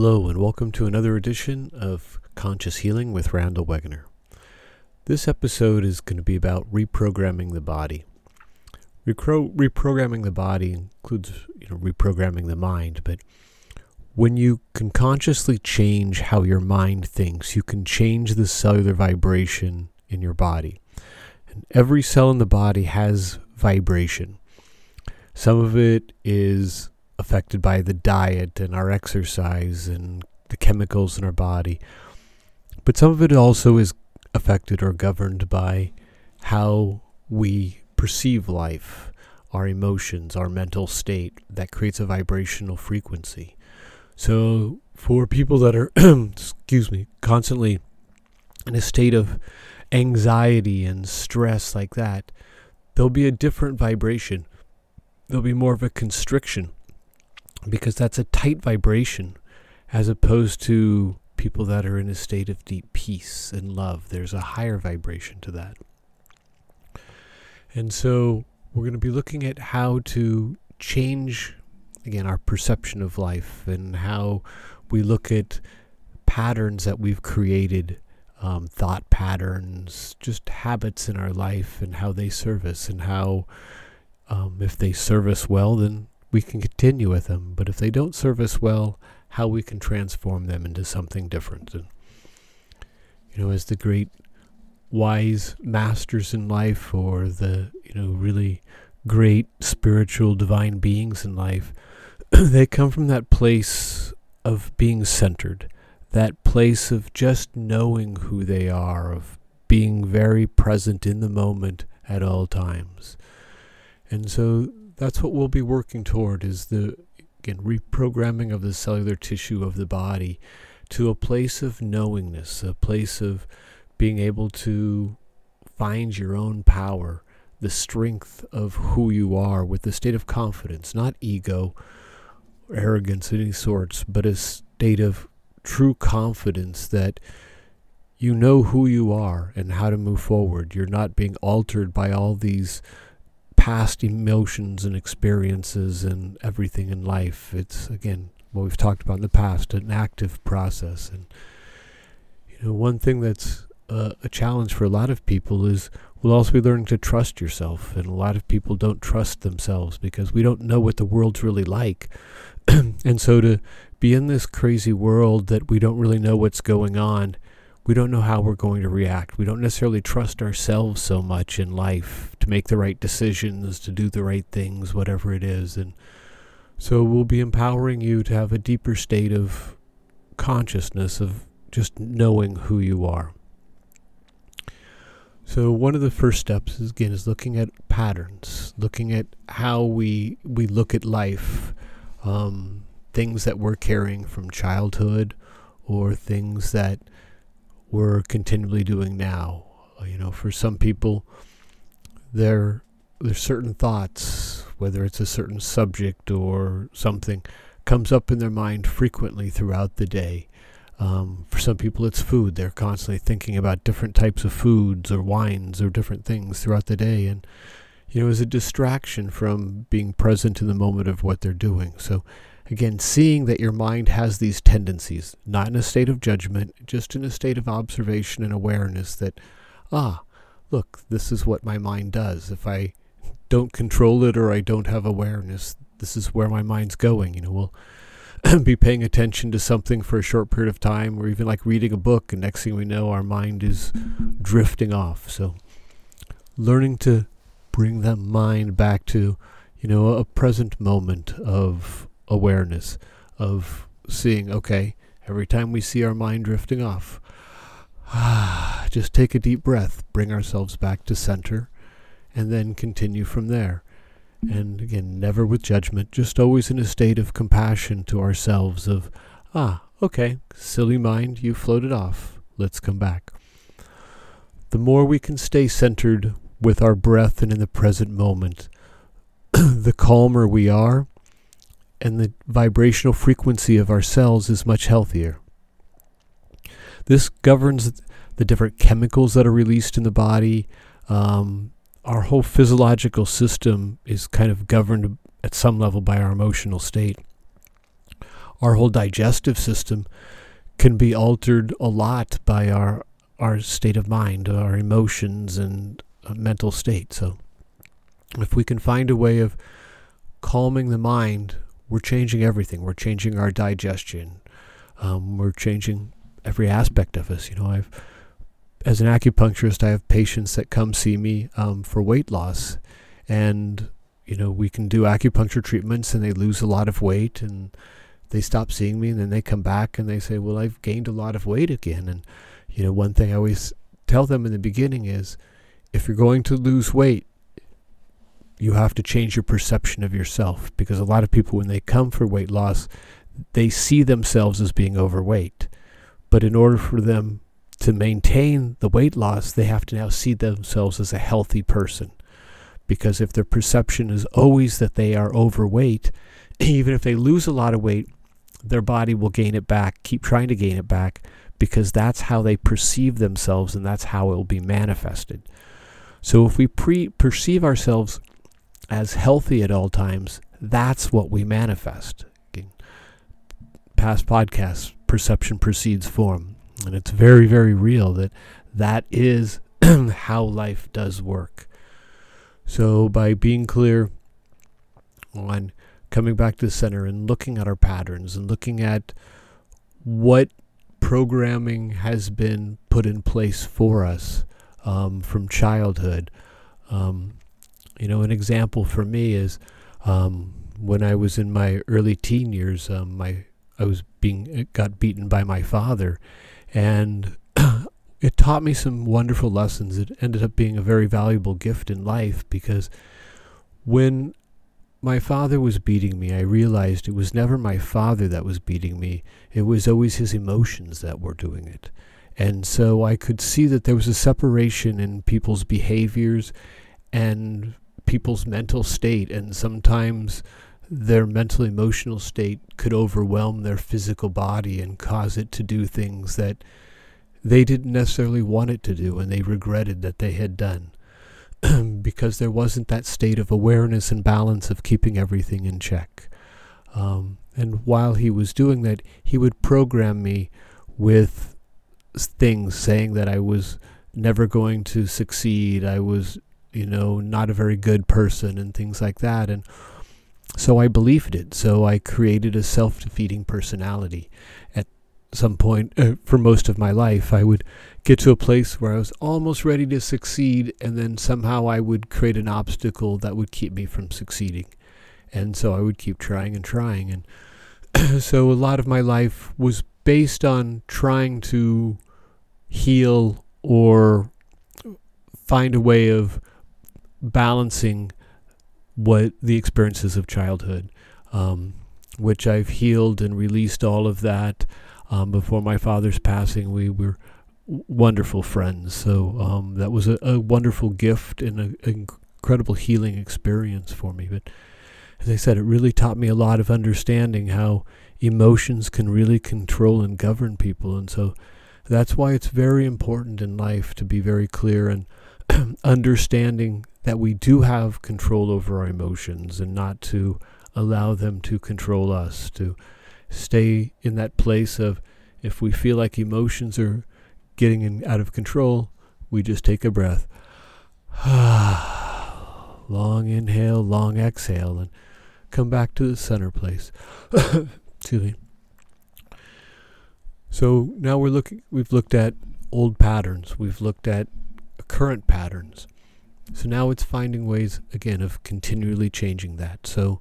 Hello, and welcome to another edition of Conscious Healing with Randall Wegener. This episode is going to be about reprogramming the body. Repro- reprogramming the body includes you know, reprogramming the mind, but when you can consciously change how your mind thinks, you can change the cellular vibration in your body. And every cell in the body has vibration. Some of it is affected by the diet and our exercise and the chemicals in our body. But some of it also is affected or governed by how we perceive life, our emotions, our mental state that creates a vibrational frequency. So for people that are excuse me, constantly in a state of anxiety and stress like that, there'll be a different vibration. There'll be more of a constriction because that's a tight vibration as opposed to people that are in a state of deep peace and love. There's a higher vibration to that. And so we're going to be looking at how to change, again, our perception of life and how we look at patterns that we've created, um, thought patterns, just habits in our life and how they serve us and how, um, if they serve us well, then we can continue with them. But if they don't serve us well, how we can transform them into something different. And, you know, as the great wise masters in life or the, you know, really great spiritual divine beings in life, they come from that place of being centered, that place of just knowing who they are, of being very present in the moment at all times. And so that's what we'll be working toward is the again reprogramming of the cellular tissue of the body to a place of knowingness, a place of being able to find your own power, the strength of who you are with a state of confidence, not ego or arrogance of any sorts, but a state of true confidence that you know who you are and how to move forward. You're not being altered by all these past emotions and experiences and everything in life. It's again what we've talked about in the past, an active process. And you know, one thing that's uh, a challenge for a lot of people is we'll also be learning to trust yourself. And a lot of people don't trust themselves because we don't know what the world's really like. and so to be in this crazy world that we don't really know what's going on we don't know how we're going to react. We don't necessarily trust ourselves so much in life to make the right decisions, to do the right things, whatever it is. And so we'll be empowering you to have a deeper state of consciousness, of just knowing who you are. So one of the first steps is again is looking at patterns, looking at how we we look at life, um, things that we're carrying from childhood, or things that we're continually doing now. Uh, you know, for some people, there there's certain thoughts, whether it's a certain subject or something, comes up in their mind frequently throughout the day. Um, for some people, it's food. They're constantly thinking about different types of foods or wines or different things throughout the day, and you know, as a distraction from being present in the moment of what they're doing. So Again, seeing that your mind has these tendencies, not in a state of judgment, just in a state of observation and awareness that, ah, look, this is what my mind does. If I don't control it or I don't have awareness, this is where my mind's going. You know, we'll be paying attention to something for a short period of time, or even like reading a book, and next thing we know, our mind is drifting off. So, learning to bring that mind back to, you know, a present moment of awareness of seeing, okay, every time we see our mind drifting off, just take a deep breath, bring ourselves back to center, and then continue from there. And again, never with judgment, just always in a state of compassion to ourselves of, ah, okay, silly mind, you floated off. Let's come back. The more we can stay centered with our breath and in the present moment, the calmer we are, and the vibrational frequency of our cells is much healthier. This governs the different chemicals that are released in the body. Um, our whole physiological system is kind of governed at some level by our emotional state. our whole digestive system can be altered a lot by our our state of mind, our emotions, and uh, mental state. So, if we can find a way of calming the mind, we're changing everything. We're changing our digestion. Um, we're changing every aspect of us. You know, I've as an acupuncturist, I have patients that come see me um, for weight loss, and you know we can do acupuncture treatments, and they lose a lot of weight, and they stop seeing me, and then they come back and they say, "Well, I've gained a lot of weight again." And you know, one thing I always tell them in the beginning is, if you're going to lose weight, you have to change your perception of yourself because a lot of people, when they come for weight loss, they see themselves as being overweight. But in order for them to maintain the weight loss, they have to now see themselves as a healthy person. Because if their perception is always that they are overweight, even if they lose a lot of weight, their body will gain it back, keep trying to gain it back, because that's how they perceive themselves and that's how it will be manifested. So if we pre- perceive ourselves as healthy at all times, that's what we manifest. Past podcasts, perception precedes form. And it's very, very real that that is how life does work. So, by being clear on coming back to the center and looking at our patterns and looking at what programming has been put in place for us um, from childhood. Um, you know, an example for me is um, when I was in my early teen years, um, my I was being got beaten by my father, and it taught me some wonderful lessons. It ended up being a very valuable gift in life because when my father was beating me, I realized it was never my father that was beating me. It was always his emotions that were doing it. And so I could see that there was a separation in people's behaviors and people's mental state. And sometimes their mental emotional state could overwhelm their physical body and cause it to do things that they didn't necessarily want it to do and they regretted that they had done. because there wasn't that state of awareness and balance of keeping everything in check. Um, and while he was doing that, he would program me with things saying that I was never going to succeed. I was, you know, not a very good person and things like that. And so I believed it. So I created a self defeating personality. At some point uh, for most of my life, I would get to a place where I was almost ready to succeed, and then somehow I would create an obstacle that would keep me from succeeding. And so I would keep trying and trying. And so a lot of my life was based on trying to heal or find a way of balancing what the experiences of childhood, um, which I've healed and released all of that. Um, before my father's passing, we were wonderful friends. So um, that was a, a, wonderful gift and an incredible healing experience for me. But as I said, it really taught me a lot of understanding how emotions can really control and govern people. And so that's why it's very important in life to be very clear and understanding that we do have control over our emotions and not to allow them to control us, to stay in that place of if we feel like emotions are getting in, out of control, we just take a breath. long inhale, long exhale, and come back to the center place. Excuse me. So now we're looking. We've looked at old patterns. We've looked at current patterns. So now it's finding ways again of continually changing that. So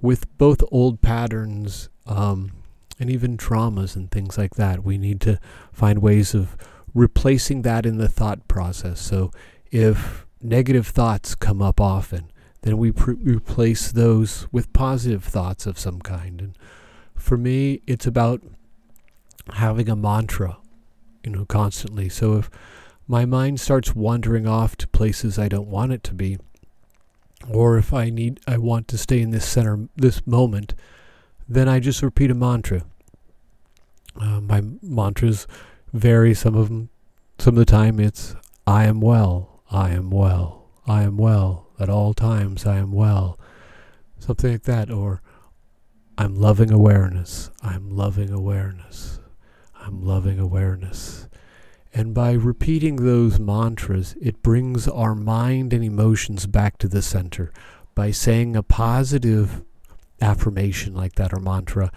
with both old patterns um, and even traumas and things like that. We need to find ways of replacing that in the thought process. So if negative thoughts come up often, then we pr- replace those with positive thoughts of some kind. And for me, it's about having a mantra, you know, constantly. So if my mind starts wandering off to places I don't want it to be, or if I need, I want to stay in this center, this moment, then I just repeat a mantra. Uh, my mantras vary. Some of them, some of the time, it's "I am well, I am well, I am well at all times. I am well," something like that, or I'm loving awareness. I'm loving awareness. I'm loving awareness. And by repeating those mantras, it brings our mind and emotions back to the center. By saying a positive affirmation like that or mantra,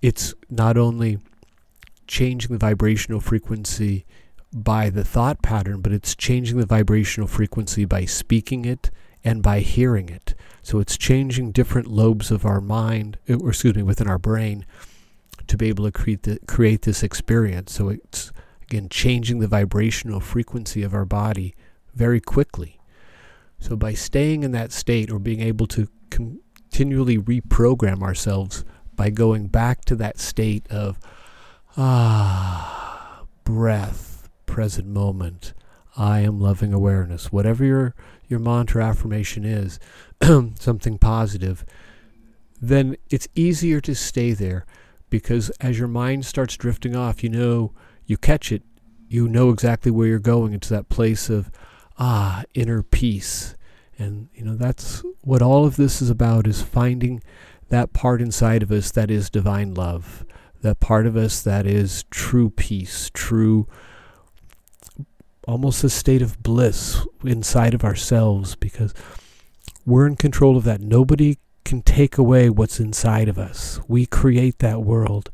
it's not only changing the vibrational frequency by the thought pattern, but it's changing the vibrational frequency by speaking it and by hearing it. So it's changing different lobes of our mind, uh, or excuse me, within our brain to be able to create, the, create this experience. So it's, again, changing the vibrational frequency of our body very quickly. So by staying in that state or being able to continually reprogram ourselves by going back to that state of ah, breath, present moment, I am loving awareness. Whatever your, your mantra affirmation is, something positive, then it's easier to stay there because as your mind starts drifting off, you know, you catch it, you know exactly where you're going. It's that place of, ah, inner peace. And, you know, that's what all of this is about is finding that part inside of us that is divine love, that part of us that is true peace, true, almost a state of bliss inside of ourselves because we're in control of that. Nobody can take away what's inside of us. We create that world.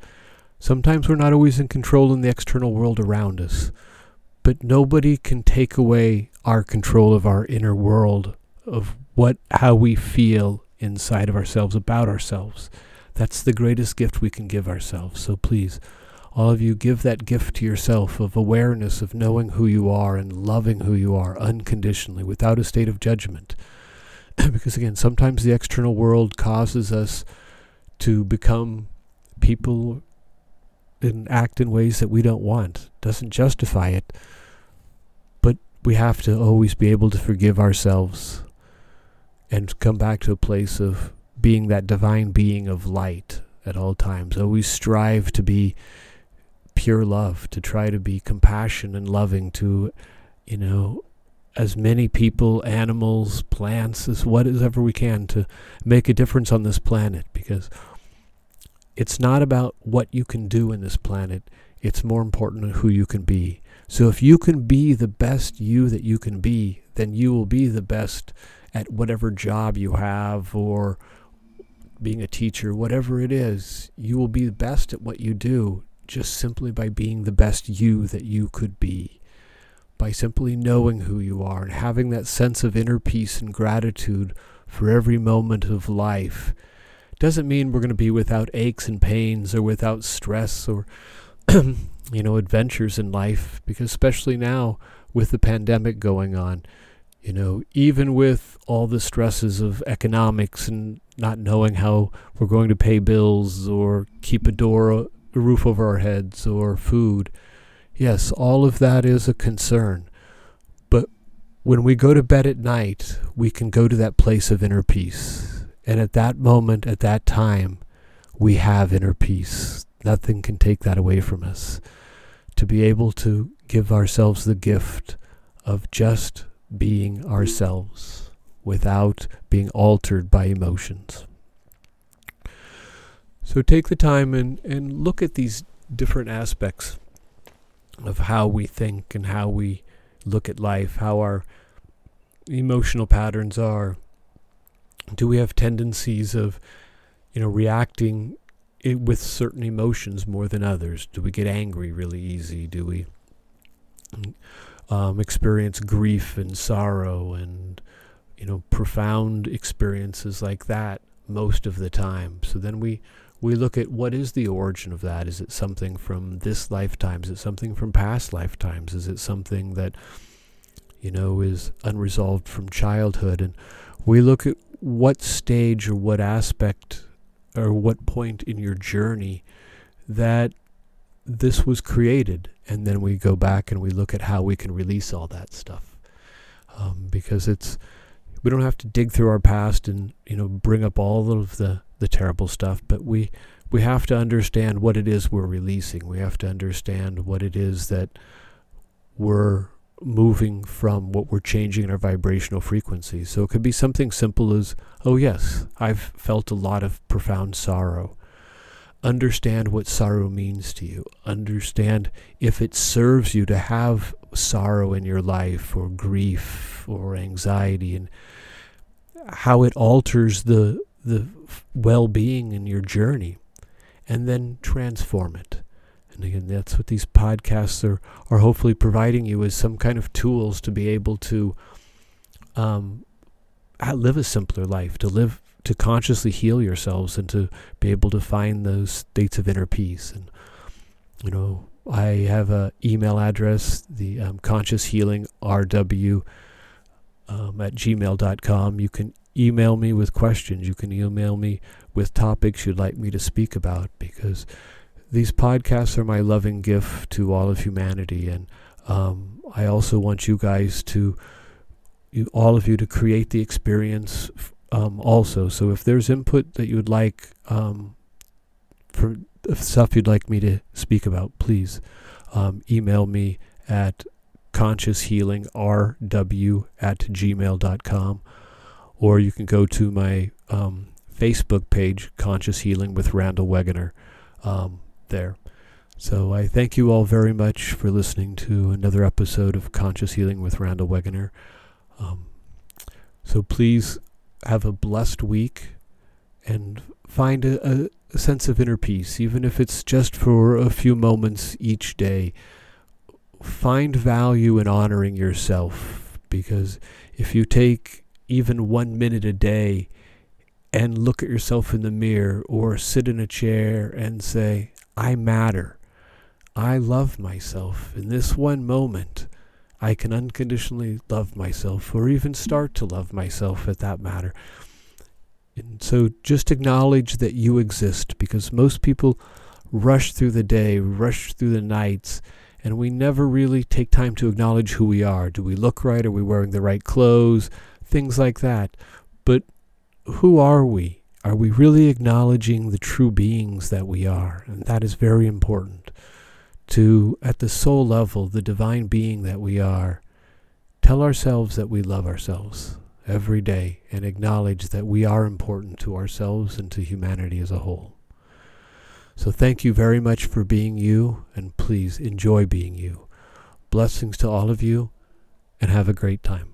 Sometimes we're not always in control in the external world around us, but nobody can take away our control of our inner world, of what how we feel inside of ourselves about ourselves. That's the greatest gift we can give ourselves. So please, all of you give that gift to yourself of awareness of knowing who you are and loving who you are unconditionally without a state of judgment. because again, sometimes the external world causes us to become people and act in ways that we don't want. Doesn't justify it. But we have to always be able to forgive ourselves and come back to a place of being that divine being of light at all times. Always strive to be pure love, to try to be compassion and loving to, you know, as many people, animals, plants, as whatever we can to make a difference on this planet because it's not about what you can do in this planet. It's more important who you can be. So if you can be the best you that you can be, then you will be the best at whatever job you have or being a teacher, whatever it is. You will be the best at what you do just simply by being the best you that you could be by simply knowing who you are and having that sense of inner peace and gratitude for every moment of life. Doesn't mean we're going to be without aches and pains or without stress or, you know, adventures in life, because especially now with the pandemic going on, you know, even with all the stresses of economics and not knowing how we're going to pay bills or keep a door, a roof over our heads or food Yes, all of that is a concern. But when we go to bed at night, we can go to that place of inner peace. And at that moment, at that time, we have inner peace. Nothing can take that away from us. To be able to give ourselves the gift of just being ourselves without being altered by emotions. So take the time and, and look at these different aspects of how we think and how we look at life, how our emotional patterns are. Do we have tendencies of, you know, reacting with certain emotions more than others? Do we get angry really easy? Do we um, experience grief and sorrow and, you know, profound experiences like that most of the time? So then we we look at what is the origin of that. Is it something from this lifetime? Is it something from past lifetimes? Is it something that, you know, is unresolved from childhood? And we look at what stage or what aspect or what point in your journey that this was created. And then we go back and we look at how we can release all that stuff. Um, because it's, we don't have to dig through our past and, you know, bring up all of the the terrible stuff, but we we have to understand what it is we're releasing. We have to understand what it is that we're moving from, what we're changing in our vibrational frequency. So it could be something simple as, oh yes, I've felt a lot of profound sorrow. understand what sorrow means to you. Understand if it serves you to have sorrow in your life or grief or anxiety and how it alters the the well-being in your journey and then transform it. And again, that's what these podcasts are, are hopefully providing you as some kind of tools to be able to um, live a simpler life, to live, to consciously heal yourselves, and to be able to find those states of inner peace. And you know, I have an email address, the um, conscious healing rw um, at gmail.com. You can email me with questions. You can email me with topics you'd like me to speak about because these podcasts are my loving gift to all of humanity. And um, I also want you guys to, you, all of you, to create the experience um, also. So if there's input that you would like um, for stuff you'd like me to speak about, please um, email me at conscioushealingrw at gmail.com or you can go to my um, Facebook page, Conscious Healing with Randall Wegener, um, there. So I thank you all very much for listening to another episode of Conscious Healing with Randall Wegener. Um, so please have a blessed week and find a, a, a sense of inner peace, even if it's just for a few moments each day. Find value in honoring yourself because if you take even one minute a day and look at yourself in the mirror or sit in a chair and say, I matter. I love myself. In this one moment, I can unconditionally love myself or even start to love myself at that matter. And so just acknowledge that you exist because most people rush through the day, rush through the nights, and we never really take time to acknowledge who we are. Do we look right? Are we wearing the right clothes? things like that. But who are we? Are we really acknowledging the true beings that we are? And that is very important. To, at the soul level, the divine being that we are, tell ourselves that we love ourselves every day and acknowledge that we are important to ourselves and to humanity as a whole. So thank you very much for being you, and please enjoy being you. Blessings to all of you, and have a great time.